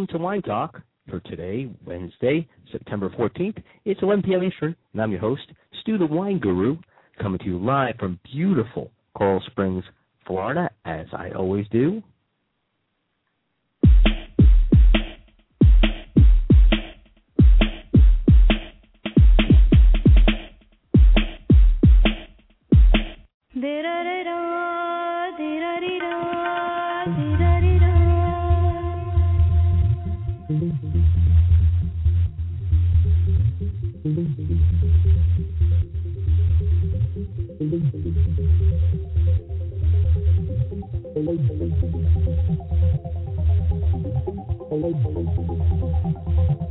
Welcome to Wine Talk for today, Wednesday, September 14th. It's 11 p.m. Eastern, and I'm your host, Stu the Wine Guru, coming to you live from beautiful Coral Springs, Florida, as I always do. Thank you.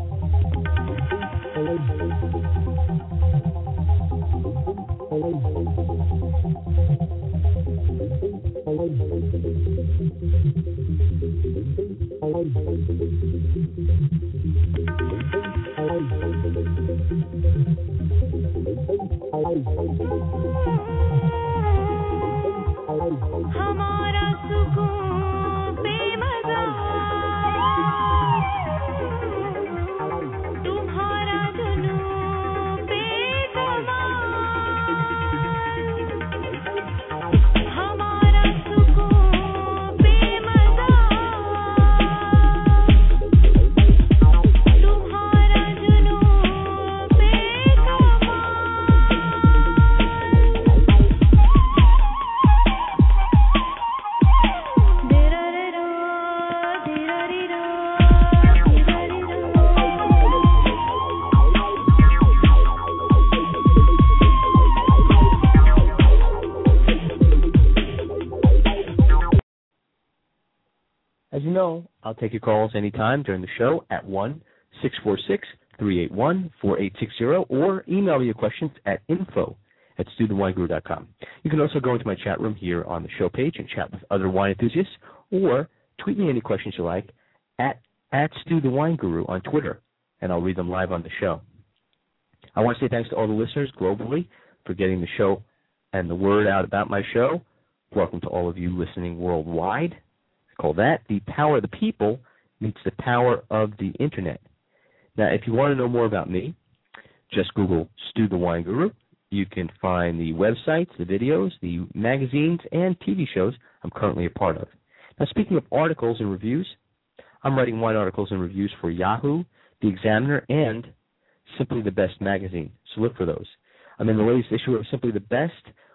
Take your calls anytime during the show at 1 646 381 4860 or email me your questions at info at stuthewineguru.com. You can also go into my chat room here on the show page and chat with other wine enthusiasts or tweet me any questions you like at, at Stu the Wine Guru on Twitter, and I'll read them live on the show. I want to say thanks to all the listeners globally for getting the show and the word out about my show. Welcome to all of you listening worldwide. Call that the power of the people meets the power of the internet. Now, if you want to know more about me, just Google Stu the Wine Guru. You can find the websites, the videos, the magazines, and TV shows I'm currently a part of. Now, speaking of articles and reviews, I'm writing wine articles and reviews for Yahoo, The Examiner, and Simply the Best magazine. So look for those. I'm in the latest issue of Simply the Best,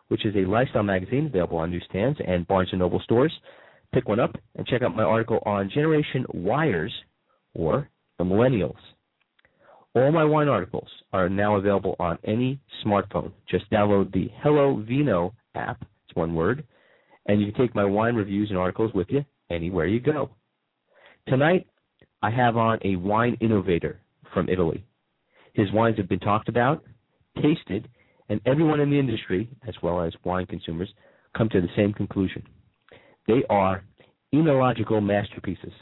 which is a lifestyle magazine available on newsstands and Barnes and Noble stores. Pick one up and check out my article on Generation Wires or the Millennials. All my wine articles are now available on any smartphone. Just download the Hello Vino app, it's one word, and you can take my wine reviews and articles with you anywhere you go. Tonight, I have on a wine innovator from Italy. His wines have been talked about, tasted, and everyone in the industry, as well as wine consumers, come to the same conclusion. They are enological masterpieces.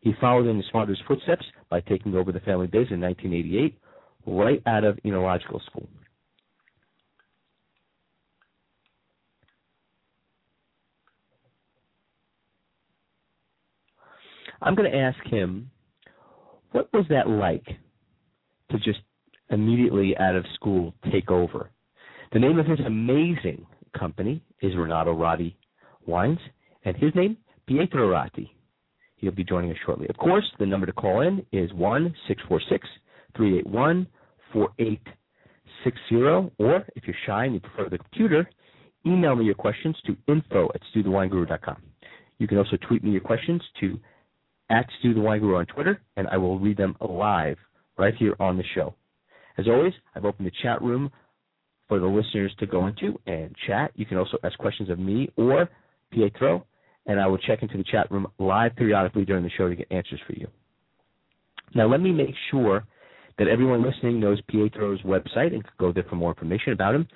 He followed in his father's footsteps by taking over the family biz in 1988, right out of enological school. I'm going to ask him, what was that like to just immediately out of school take over? The name of his amazing company is Renato Ratti Wines, and his name, Pietro Ratti. He'll be joining us shortly. Of course, the number to call in is one six four six three eight one four eight six zero. Or if you're shy and you prefer the computer, email me your questions to info at stuthewineguru.com. You can also tweet me your questions to at on Twitter, and I will read them live right here on the show. As always, I've opened the chat room for the listeners to go into and chat. You can also ask questions of me or Pietro, and I will check into the chat room live periodically during the show to get answers for you. Now, let me make sure that everyone listening knows Pietro's website and can go there for more information about him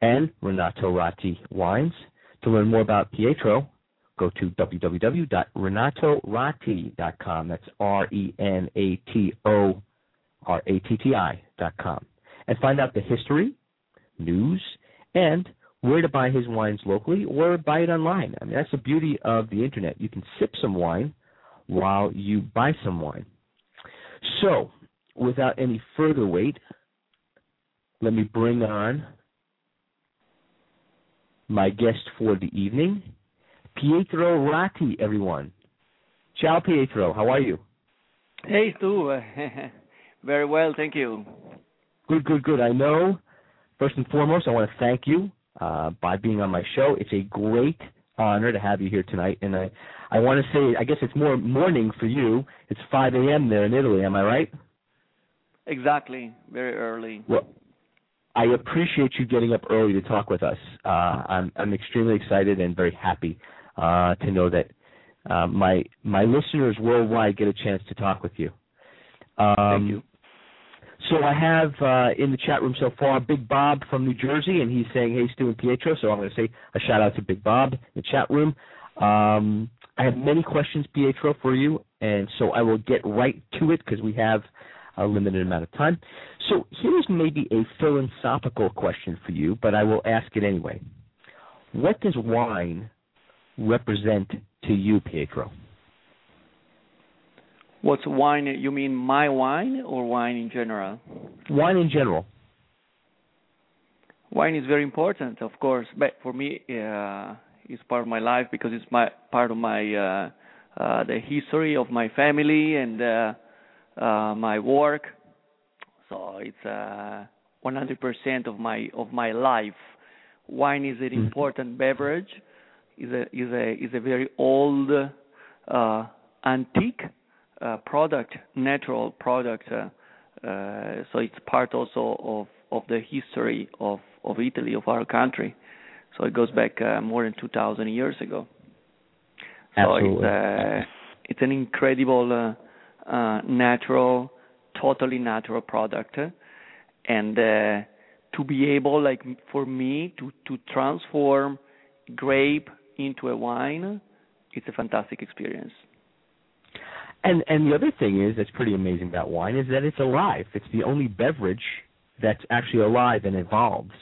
and Renato Ratti Wines. To learn more about Pietro, go to www.renatoratti.com. That's R E N A T O R A T T I dot com. And find out the history, news, and where to buy his wines locally or buy it online. I mean, that's the beauty of the internet. You can sip some wine while you buy some wine. So, without any further wait, let me bring on my guest for the evening, Pietro Ratti, everyone. Ciao, Pietro. How are you? Hey, Stu. Very well, thank you. Good, good, good. I know, first and foremost, I want to thank you uh, by being on my show. It's a great honor to have you here tonight. And I, I want to say, I guess it's more morning for you. It's 5 a.m. there in Italy, am I right? Exactly, very early. Well, I appreciate you getting up early to talk with us. Uh, I'm, I'm extremely excited and very happy uh, to know that uh, my my listeners worldwide get a chance to talk with you. Um, Thank you. So I have uh, in the chat room so far Big Bob from New Jersey, and he's saying, "Hey, Stu and Pietro." So I'm going to say a shout out to Big Bob in the chat room. Um, I have many questions, Pietro, for you, and so I will get right to it because we have a limited amount of time. So here's maybe a philosophical question for you, but I will ask it anyway. What does wine represent to you, Pietro? What's wine? You mean my wine or wine in general? Wine in general. Wine is very important, of course, but for me, uh, it's part of my life because it's my part of my uh, uh, the history of my family and uh, uh, my work. So it's uh, 100% of my of my life. Wine is an Mhm. important beverage. is a is a is a very old uh, antique uh, product, natural product. Uh, uh, so it's part also of of the history of of Italy, of our country. So it goes back uh, more than 2,000 years ago. So Absolutely. it's uh, it's an incredible uh, uh, natural, totally natural product, and uh, to be able, like for me, to to transform grape into a wine, it's a fantastic experience. And and the other thing is that's pretty amazing about wine is that it's alive. It's the only beverage that's actually alive and evolves.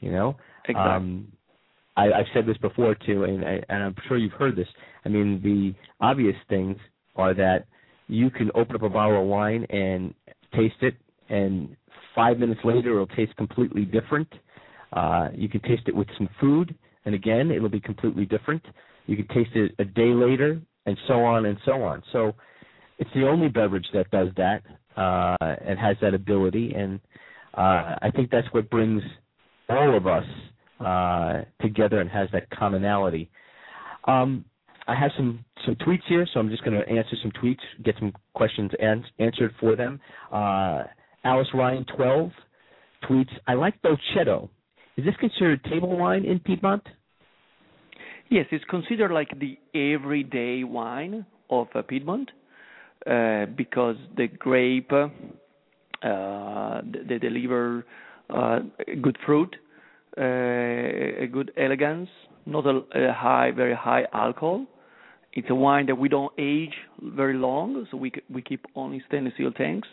You know. Exactly. Um, I, I've said this before too, and, I, and I'm sure you've heard this. I mean, the obvious things are that you can open up a bottle of wine and taste it, and five minutes later it'll taste completely different. Uh, you can taste it with some food, and again, it'll be completely different. You can taste it a day later, and so on and so on. So it's the only beverage that does that uh, and has that ability, and uh, I think that's what brings all of us uh, together and has that commonality. Um, I have some some tweets here, so I'm just going to answer some tweets, get some questions an- answered for them. Uh, Alice Ryan 12 tweets, "I like Dolcetto. Is this considered table wine in Piedmont?" Yes, it's considered like the everyday wine of uh, Piedmont uh, because the grape uh, they deliver uh, good fruit, uh, a good elegance, not a, a high, very high alcohol. It's a wine that we don't age very long, so we we keep only stainless steel tanks,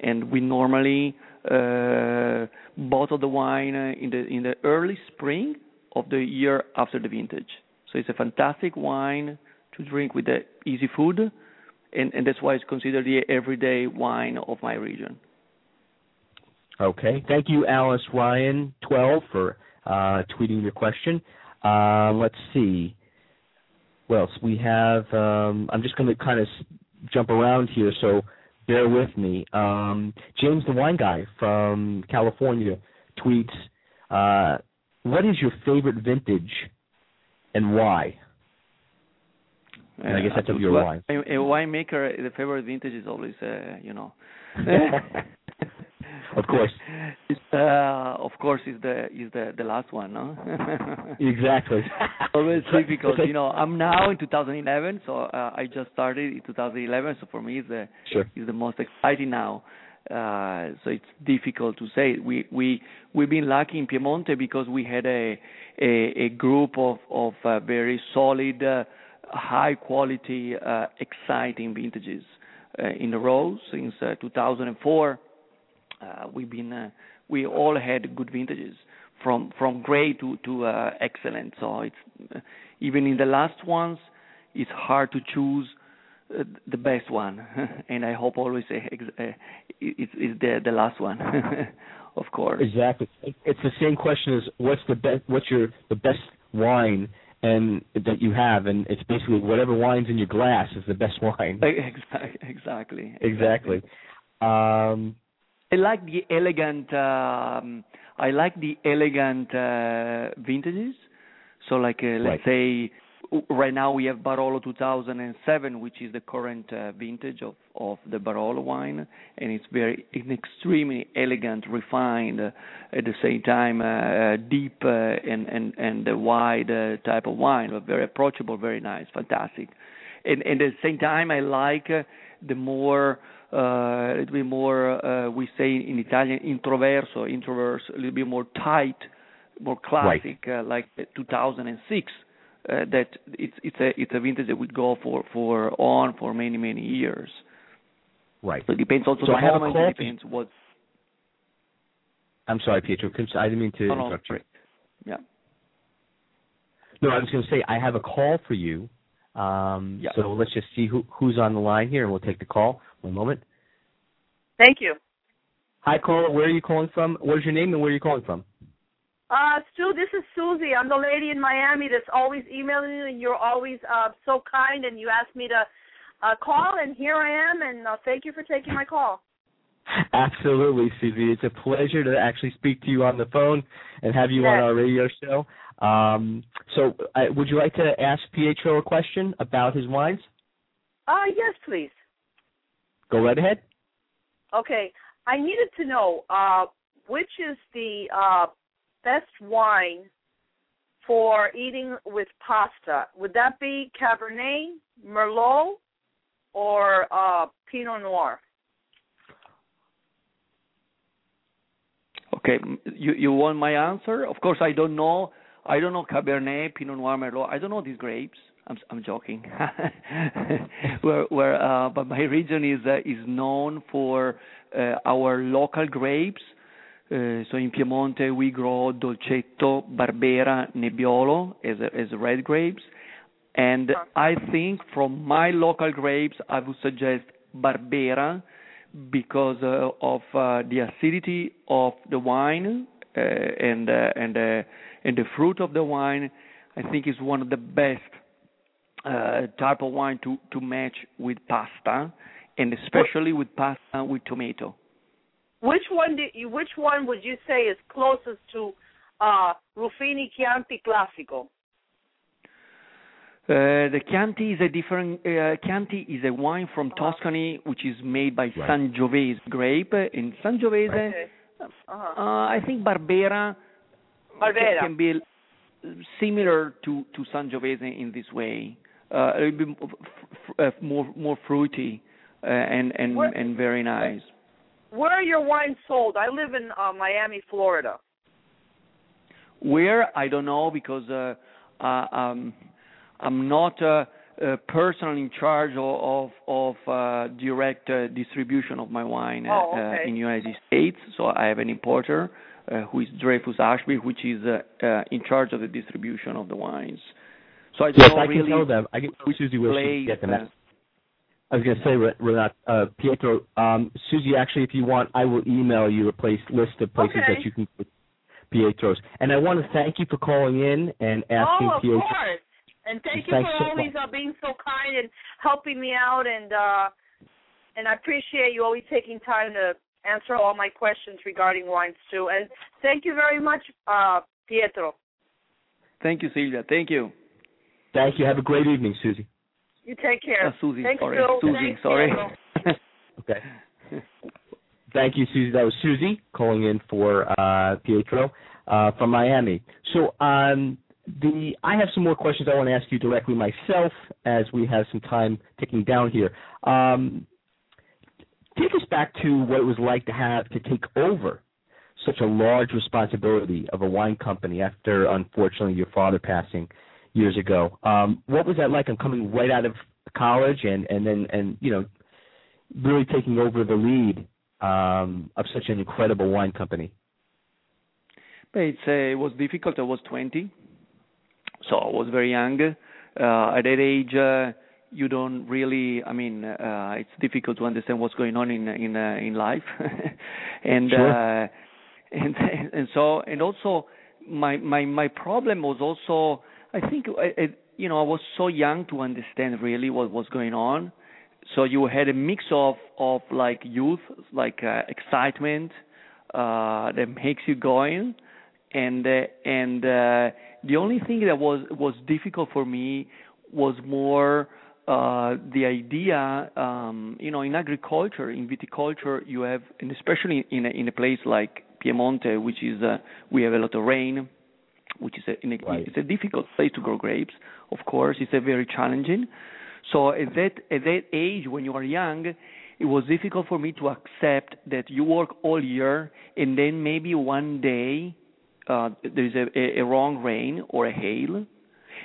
and we normally uh, bottle the wine in the in the early spring of the year after the vintage. So it's a fantastic wine to drink with the easy food, and, and that's why it's considered the everyday wine of my region. Okay. Thank you, Alice Ryan, 12, for uh, tweeting your question. Uh, let's see. What else? We have, um, I'm just going to kind of jump around here, so bear with me. Um, James the Wine Guy from California tweets, uh, What is your favorite vintage and why? And I guess that's of your Well, wine. A, a winemaker, the favorite vintage is always, uh, you know. Of course. Uh, of course, is the is the the last one, no? Exactly. Always It's difficult, you know. I'm now in 2011, so uh, I just started in 2011. So for me, it's the Sure. is the most exciting now. Uh, so it's difficult to say. We we we've been lucky in Piemonte because we had a a, a group of of uh, very solid, uh, high quality, uh, exciting vintages uh, in a row since uh, 2004. Uh, we've been uh, we all had good vintages from from great to to excellent. So it's even in the last ones, it's hard to choose the best one, and I hope always it's, the the last one, of course. Exactly. It's the same question as what's the best what's your the best wine and that you have and it's basically whatever wine's in your glass is the best wine. Exactly. Exactly. Exactly. Um I like the elegant. Um, I like the elegant uh, vintages. So, like, uh, let's say w- right now we have Barolo 2007, which is the current uh, vintage of of the Barolo wine, and it's very an extremely elegant, refined, uh, at the same time uh, uh, deep uh, and and and wide uh, type of wine, but very approachable, very nice, fantastic. And, and at the same time, I like uh, the more uh, a little bit more uh, we say in Italian introverso, introverse, a little bit more tight, more classic, uh, like 2006. Uh, that it's it's a it's a vintage that would go for for on for many many years. right. So it depends also So the I have a moment. call It for you. depends what. I'm sorry, Pietro. I didn't mean to No, no, interrupt you. sorry. Yeah. No, I was going to say I have a call for you. Um, Yeah. So let's just see who who's on the line here, and we'll take the call. One moment. Thank you. Hi, caller. Where are you calling from? What is your name and where are you calling from? Uh, Stu, this is Susie. I'm the lady in Miami that's always emailing you, and you're always uh, so kind, and you asked me to uh, call, and here I am, and uh, thank you for taking my call. Absolutely, Susie. It's a pleasure to actually speak to you on the phone and have you on our radio show. Um, so, uh, would you like to ask Pietro a question about his wines? Uh, yes, please. Go right ahead. Okay, I needed to know uh, which is the uh, best wine for eating with pasta. Would that be Cabernet, Merlot, or uh, Pinot Noir? Okay, you you want my answer? Of course, I don't know. I don't know Cabernet, Pinot Noir, Merlot. I don't know these grapes. I'm I'm joking. where where uh, but my region is uh, is known for uh, our local grapes. Uh, so in Piemonte we grow Dolcetto, Barbera, Nebbiolo as as red grapes, and I think from my local grapes I would suggest Barbera because uh, of uh, the acidity of the wine uh, and and and the fruit of the wine. I think is one of the best uh, type of wine to to match with pasta, and especially with pasta with tomato. Which one do you, which one would you say is closest to uh, Ruffino Chianti Classico? Uh, the Chianti is a different. Uh, Chianti is a wine from Tuscany, which is made by Right. Sangiovese grape. In Sangiovese, Okay. Uh-huh. uh, I think Barbera, Barbera. can be similar to to Sangiovese in this way. Uh, a little bit more, f- f- more more fruity uh, and and Where- and very nice. Where are your wines sold? I live in uh, Miami, Florida. Where I don't know because uh, uh, um, I'm not uh, uh, personally in charge of of, of uh, direct uh, distribution of my wine uh, Oh, okay. uh, in United States. So I have an importer uh, who is Dreyfus Ashby, which is uh, uh, in charge of the distribution of the wines. So I don't Yes, know I can really tell them. I can tell Susie where she can place, get them. uh, at. I was going to say, Re- Renat, uh, Pietro, um, Susie, actually, if you want, I will email you a place list of places Okay. that you can put Pietro's. And I want to thank you for calling in and asking oh, of Pietro. course. And thank you Thanks for so always uh, being so kind and helping me out, and uh, and I appreciate you always taking time to answer all my questions regarding wines too. And thank you very much, uh, Pietro. Thank you, Silvia. Thank you. Thank you. Have a great evening, Susie. You take care. Uh, Susie, Thanks, sorry. Phil. Susie, Thanks, sorry. Okay. Thank you, Susie. That was Susie calling in for uh, Pietro uh, from Miami. So um, the I have some more questions I want to ask you directly myself as we have some time ticking down here. Um, take us back to what it was like to have to take over such a large responsibility of a wine company after, unfortunately, your father passing years ago. Um, what was that like? I'm coming right out of college and and then and you know really taking over the lead um, of such an incredible wine company. But it's, uh, it was difficult. I was 20, so I was very young. Uh, at that age, uh, you don't really. I mean, uh, it's difficult to understand what's going on in in uh, in life, and Sure. uh, and and so and also my my my problem was also I think I, I, you know I was so young to understand really what was going on. So you had a mix of of like youth, like uh, excitement uh, that makes you going, and uh, and uh, the only thing that was was difficult for me was more uh, the idea, um, you know, in agriculture, in viticulture, you have, and especially in a, in a place like Piemonte, which is uh, we have a lot of rain, which is a, in a Right. it's a difficult place to grow grapes. Of course, it's a very challenging. So at that at that age, when you are young, it was difficult for me to accept that you work all year and then maybe one day uh, there is a, a, a wrong rain or a hail,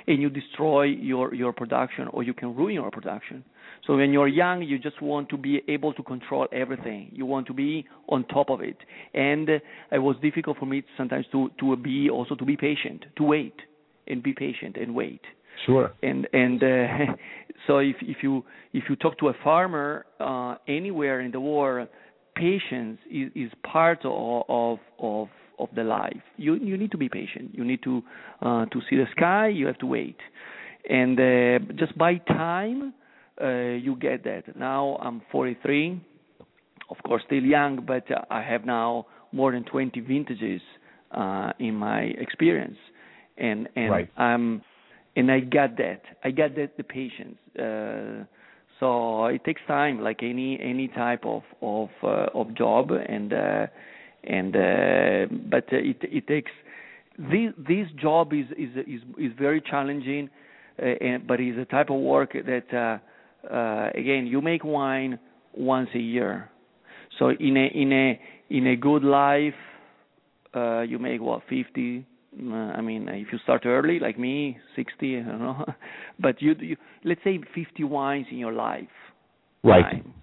and you destroy your your production or you can ruin your production. So when you're young, you just want to be able to control everything. You want to be on top of it, and it was difficult for me sometimes to to be also to be patient, to wait, and be patient and wait Sure. and and uh, so if if you if you talk to a farmer uh, anywhere in the world, patience is, is part of, of of of the life. You you need to be patient. You need to uh, to see the sky. You have to wait, and uh, just by time you get that. Now I'm 43, of course still young, but I have now more than 20 vintages uh, in my experience, and and Right. I'm and I got that. I got that the patience. Uh, so it takes time, like any any type of of uh, of job, and uh, and uh, but uh, it it takes this this job is is is is very challenging, uh, and, but it's a type of work that uh, uh, again you make wine once a year. So in a in a in a good life, uh, you make what fifty. Uh, I mean, if you start early, like me, sixty. I don't know, but you, you let's say fifty wines in your life Right. time,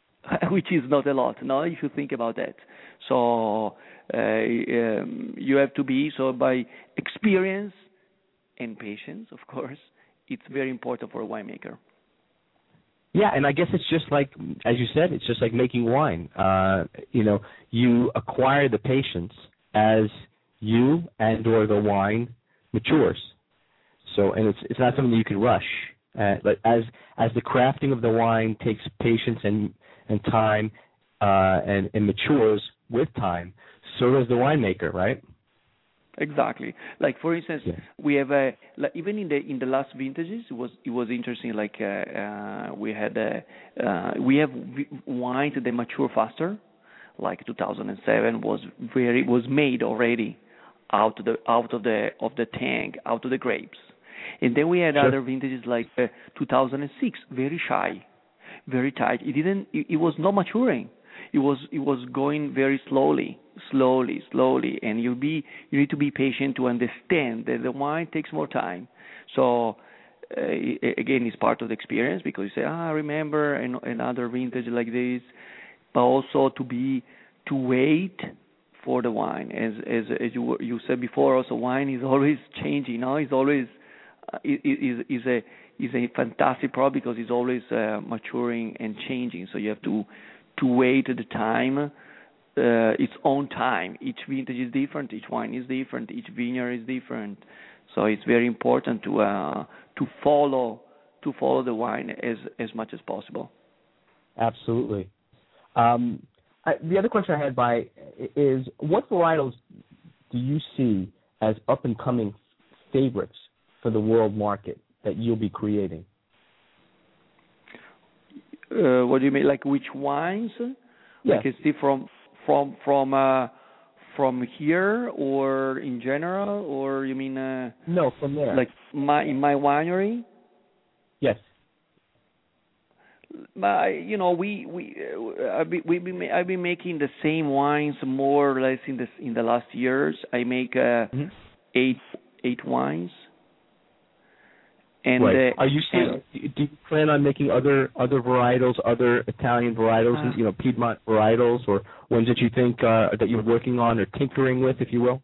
which is not a lot, no, if you think about that. So uh, um, you have to be so by experience and patience, of course. It's very important for a winemaker. Yeah, and I guess it's just like, as you said, it's just like making wine. Uh, you know, you acquire the patience as you and or the wine matures. So, and it's it's not something you can rush. Uh, but as as the crafting of the wine takes patience and and time, uh, and and matures with time, so does the winemaker, right? Exactly. Like for instance, Yeah. we have a like even in the in the last vintages, it was it was interesting. Like uh, uh, we had a, uh, we have wines that mature faster. Like 2007 was very was made already out of the out of the of the tank out of the grapes, and then we had Sure. other vintages like uh, 2006 very shy, very tight. It didn't. It, it was not maturing. It was it was going very slowly, slowly, slowly, and you be you need to be patient to understand that the wine takes more time. So uh, again, it's part of the experience because you say, ah, I remember an, another vintage like this, but also to be to wait for the wine, as as as you you said before. Also, wine is always changing. Now, it's always uh, is a is a fantastic product because it's always uh, maturing and changing. So you have to to wait the time, uh, its own time. Each vintage is different. Each wine is different. Each vineyard is different. So it's very important to uh, to follow to follow the wine as as much as possible. Absolutely. Um, I, the other question I had by is what varietals do you see as up and coming favorites for the world market that you'll be creating? Uh, what do you mean? Like which wines? Yes. Like I see from from from uh from here or in general or you mean uh No, from there. like my in my winery? yes. My, you know, we we uh, I've been, we've been I've been making the same wines more or less in the in the last years. I make uh, Mhm. eight eight wines. And right. uh, Are you and- still, do you plan on making other other varietals, other Italian varietals, Uh, you know, Piedmont varietals, or ones that you think uh, that you're working on or tinkering with, if you will?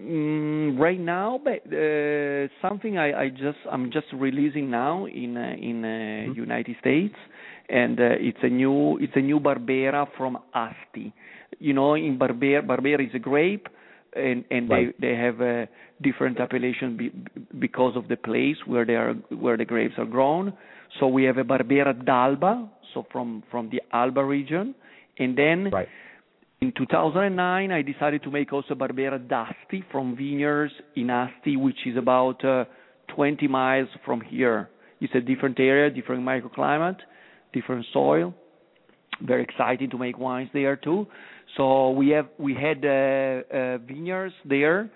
Mm, right now, but uh, something I, I just I'm just releasing now in uh, in uh, Mhm. United States, and uh, it's a new it's a new Barbera from Asti. You know, in Barbera Barbera is a grape, and and Right. they they have a different appellation be, because of the place where they are where the grapes are grown. So we have a Barbera d'Alba, so from from the Alba region, and then Right. in 2009, I decided to make also Barbera d'Asti from vineyards in Asti, which is about uh, 20 miles from here. It's a different area, different microclimate, different soil. Very exciting to make wines there too. So we have we had uh, uh, vineyards there,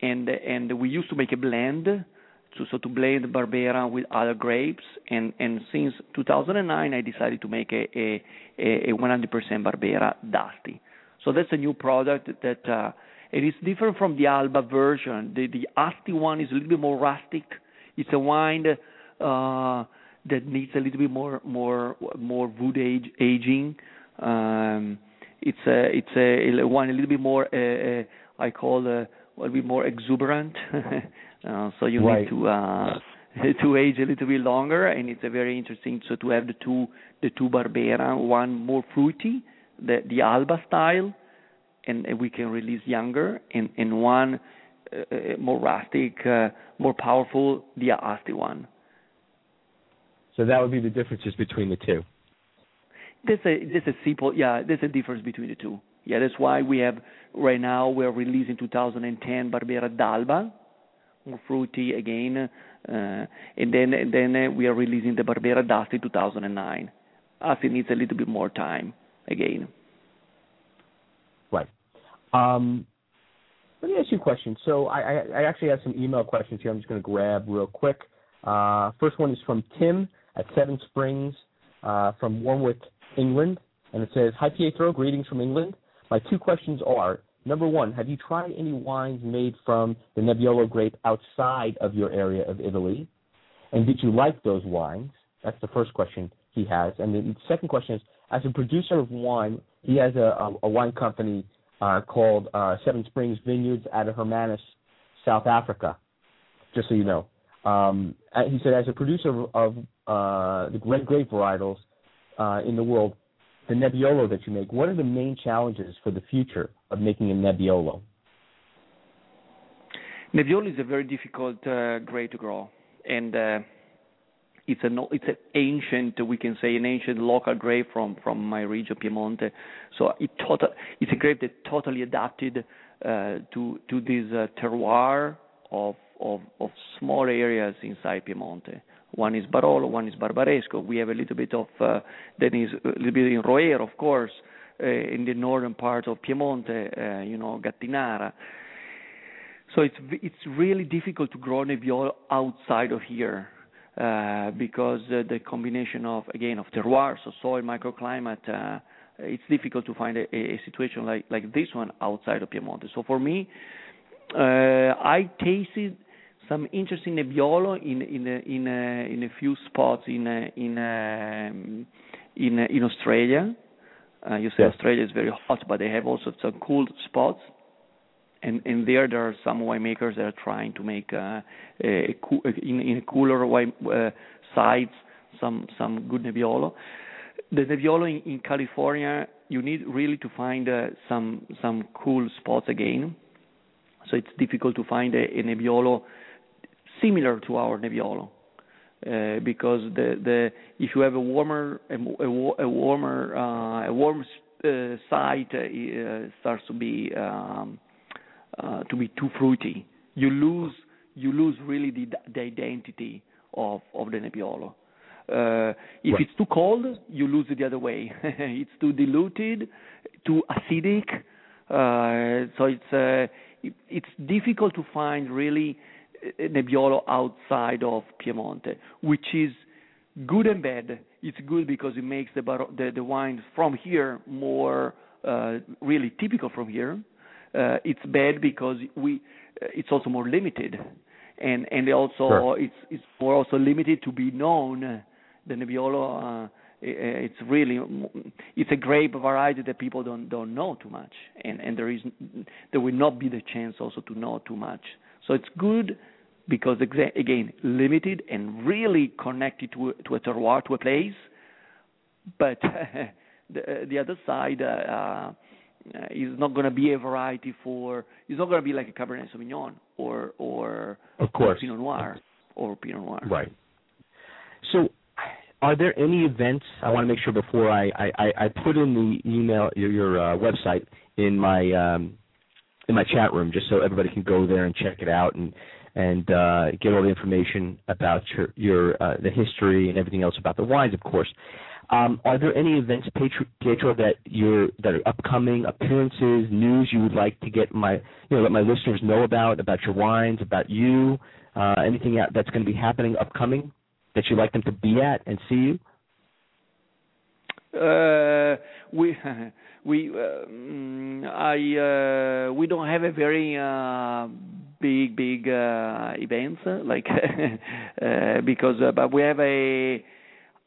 and and we used to make a blend, to, so to blend Barbera with other grapes. And and since 2009, I decided to make a a, a 100% Barbera d'Asti. So that's a new product that uh, it is different from the Alba version. The the Asti one is a little bit more rustic. It's a wine uh, that needs a little bit more more more wood age, aging. Um, it's a it's a, a wine a little bit more uh, uh, I call uh, a little bit more exuberant. uh, so you Right. need to uh, to age a little bit longer, and it's a very interesting. So to have the two the two Barbera, one more fruity, the the Alba style, and, and we can release younger, and and one uh, uh, more rustic, uh, more powerful, the Asti one. So that would be the differences between the two. There's a there's a simple yeah there's a difference between the two. Yeah, that's why we have right now we're releasing 2010 Barbera d'Alba, more fruity again, uh, and then and then uh, we are releasing the Barbera d'Asti 2009. Asti needs a little bit more time again. Right. Um, let me ask you a question. So I, I, I actually have some email questions here. I'm just going to grab real quick. Uh, first one is from Tim at Seven Springs uh, from Warwick, England, and it says, "Hi Pietro, greetings from England. My two questions are: number one, have you tried any wines made from the Nebbiolo grape outside of your area of Italy, and did you like those wines? That's the first question he has. And the second question is, as a producer of wine, he has a, a, a wine company uh, called uh, Seven Springs Vineyards out of Hermanus, South Africa. Just so you know, um, he said as a producer of, of uh, the red grape varietals uh, in the world, the Nebbiolo that you make, what are the main challenges for the future of making a Nebbiolo? Nebbiolo is a very difficult uh, grape to grow, and uh, it's an it's an ancient we can say an ancient local grape from from my region Piemonte. So it total it's a grape that totally adapted uh, to to this uh, terroir of of of small areas inside Piemonte. One is Barolo, one is Barbaresco. We have a little bit of uh, then is a little bit in Roero, of course, uh, in the northern part of Piemonte, uh, you know, Gattinara. So it's it's really difficult to grow Nebbiolo outside of here uh, because the combination of again of terroir, so soil microclimate, it's difficult to find a, situation like like this one outside of Piemonte. So for me, I tasted some interesting Nebbiolo in in in a, in a few spots in a, in a, in in Australia. Uh, you say Yes. Australia is very hot, but they have also some cool spots and and there there are some winemakers that are trying to make uh, a, in in a cooler wine uh, sites some some good Nebbiolo. The Nebbiolo in, in California, you need really to find uh, some some cool spots again. So it's difficult to find a, a Nebbiolo similar to our Nebbiolo. Uh, because the the if you have a warmer a, a, a warmer uh, a warm uh, site uh, uh, starts to be um, uh, to be too fruity. You lose you lose really the the identity of of the Nebbiolo. Uh, if Right. it's too cold, you lose it the other way. it's too diluted, too acidic. Uh, so it's uh, it, it's difficult to find really Nebbiolo outside of Piemonte, which is good and bad. It's good because it makes the bar- the, the wines from here more uh, really typical from here. Uh, it's bad because we uh, it's also more limited, and and also Sure. it's it's more also limited to be known. The Nebbiolo, uh, it's really it's a grape variety that people don't don't know too much, and and there is there will not be the chance also to know too much. So it's good because again limited and really connected to a, to a terroir to a place, but the the other side. Uh, is not going to be a variety for. It's not going to be like a Cabernet Sauvignon or or Of course. Pinot Noir or Pinot Noir. Right. So, are there any events? I want to make sure before I I, I I put in the email your, your uh, website in my um, in my chat room just so everybody can go there and check it out and and uh, get all the information about your your uh, the history and everything else about the wines, of course. Um, are there any events, Pietro, that you're that are upcoming appearances, news you would like to get my you know let my listeners know about about your wines, about you, uh, anything that's going to be happening upcoming that you'd like them to be at and see you? Uh, we we um, I uh, we don't have a very uh, big big uh, events uh, like uh, because uh, but we have a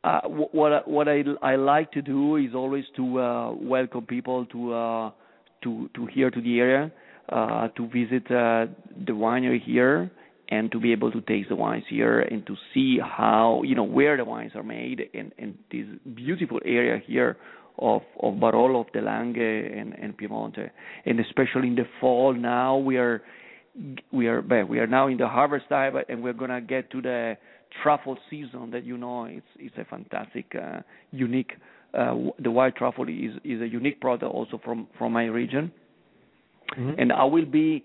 uh, what what I I like to do is always to uh, welcome people to uh, to to here to the area uh, to visit uh, the winery here and to be able to taste the wines here and to see how you know where the wines are made in in this beautiful area here of of Barolo, of the Langhe and and Piemonte, and especially in the fall now we are we are well, we are now in the harvest time and we're gonna get to the truffle season that you know it's it's a fantastic uh, unique uh, w- the white truffle is is a unique product also from from my region and I will be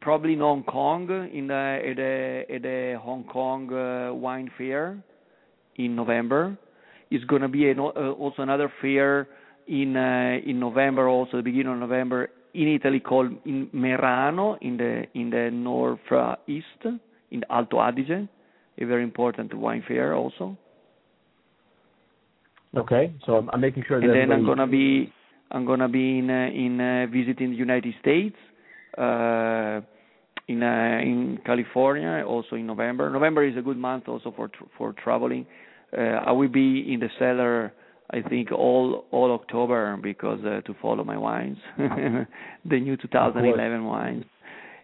probably in Hong Kong in the, at the at the Hong Kong uh, wine fair in November. It's going to be an, uh, also another fair in uh, in November, also the beginning of November in Italy called in Merano in the in the northeast in the Alto Adige, a very important wine fair also. Okay, so I'm, I'm making sure that and then I'm gonna be I'm gonna be in uh, in uh, visiting the United States, uh, in uh, in California also in November. November is a good month also for tr- for traveling. Uh, I will be in the cellar I think all all October because uh, to follow my wines, the new 2011 wines,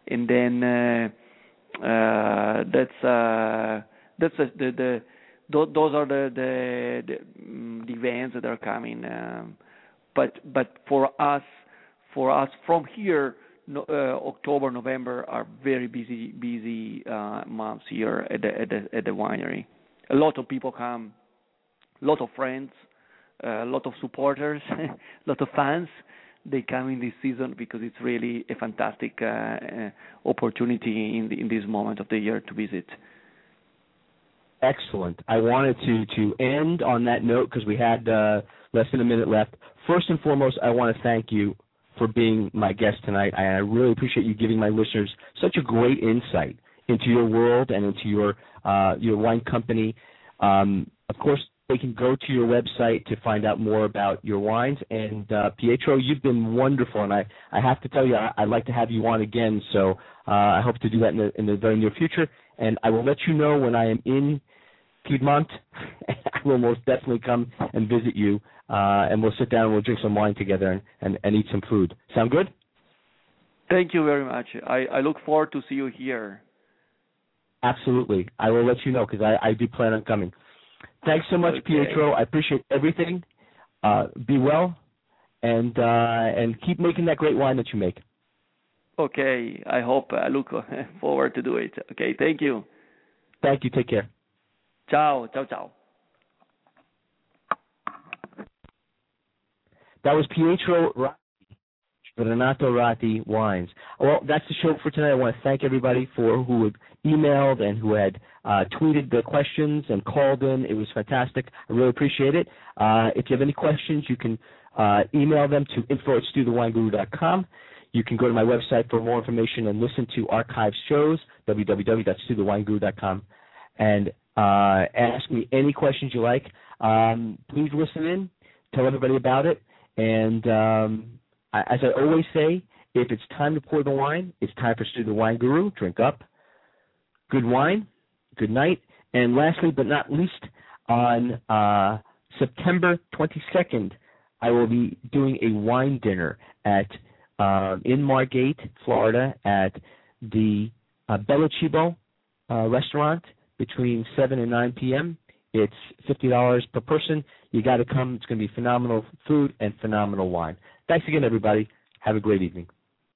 and then uh, uh, that's uh, that's uh, the the tho- those are the the the, mm, the events that are coming. Um, but but for us for us from here no, uh, October November are very busy busy uh, months here at the at the at the winery. A lot of people come, a lot of friends, a lot of supporters, a lot of fans. They come in this season because it's really a fantastic uh, uh, opportunity in the, in this moment of the year to visit. Excellent. I wanted to to end on that note because we had uh, less than a minute left. First and foremost, I want to thank you for being my guest tonight. I, I really appreciate you giving my listeners such a great insight into your world and into your uh, your wine company. Um, of course, they can go to your website to find out more about your wines. And uh, Pietro, you've been wonderful, and I, I have to tell you, I, I'd like to have you on again. So uh, I hope to do that in the in the very near future. And I will let you know when I am in Piedmont. I will most definitely come and visit you, uh, and we'll sit down and we'll drink some wine together and, and, and eat some food. Sound good? Thank you very much. I, I look forward to see you here. Absolutely. I will let you know because I, I do plan on coming. Thanks so much, Okay. Pietro. I appreciate everything. Uh, be well, and uh, and keep making that great wine that you make. Okay, I hope I look forward to do it. Okay, thank you. Thank you. Take care. Ciao, ciao, ciao. That was Pietro Renato Ratti Wines. Well, that's the show for tonight. I want to thank everybody for who had emailed and who had uh, tweeted the questions and called in. It was fantastic. I really appreciate it. Uh, if you have any questions, you can uh, email them to info at stuthewineguru.com. You can go to my website for more information and listen to archived shows, www.stuthewineguru.com, and uh, ask me any questions you like. Um, please listen in, tell everybody about it, and um, I, as I always say, if it's time to pour the wine, it's time for Stu the Wine Guru. Drink up. Good wine. Good night. And lastly, but not least, on uh, September 22nd, I will be doing a wine dinner at uh, in Margate, Florida, at the uh, Bella Cibo uh, restaurant between 7 and 9 p.m. It's $50 per person. You got to come. It's going to be phenomenal food and phenomenal wine. Thanks again, everybody. Have a great evening.